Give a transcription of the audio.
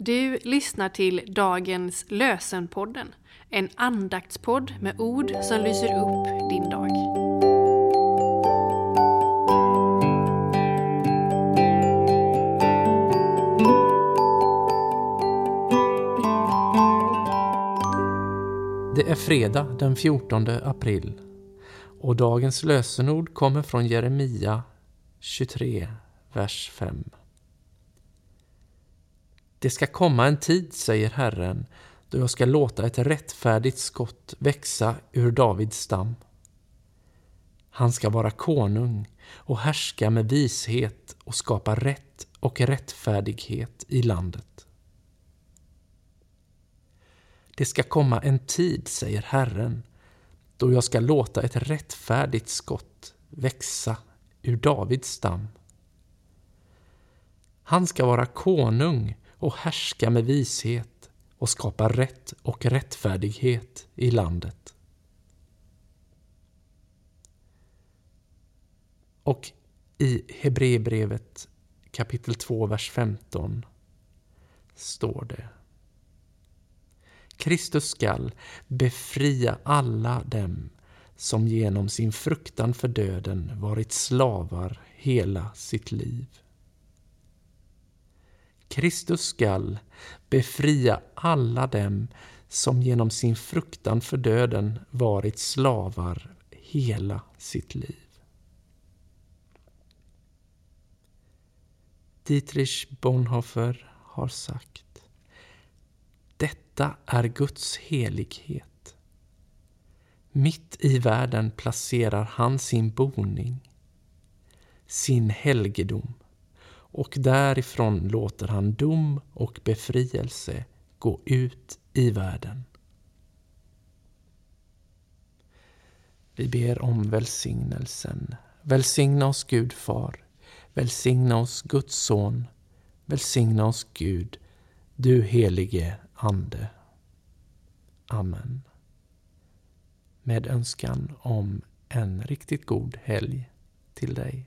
Du lyssnar till dagens Lösenpodden, en andaktspodd med ord som lyser upp din dag. Det är fredag den 14 april och dagens lösenord kommer från Jeremia 23, vers 5. Det ska komma en tid, säger Herren, då jag ska låta ett rättfärdigt skott växa ur Davids stam. Han ska vara konung och härska med vishet och skapa rätt och rättfärdighet i landet. Det ska komma en tid, säger Herren, då jag ska låta ett rättfärdigt skott växa ur Davids stam. Han ska vara konung och härska med vishet och skapa rätt och rättfärdighet i landet. Och i Hebreerbrevet kapitel 2, vers 15 står det Kristus skall befria alla dem som genom sin fruktan för döden varit slavar hela sitt liv. Kristus skall befria alla dem som genom sin fruktan för döden varit slavar hela sitt liv. Dietrich Bonhoeffer har sagt Detta är Guds helighet. Mitt i världen placerar han sin boning, sin helgedom och därifrån låter han dom och befrielse gå ut i världen. Vi ber om välsignelsen. Välsigna oss Gud Far. Välsigna oss Guds Son. Välsigna oss Gud, du helige Ande. Amen. Med önskan om en riktigt god helg till dig.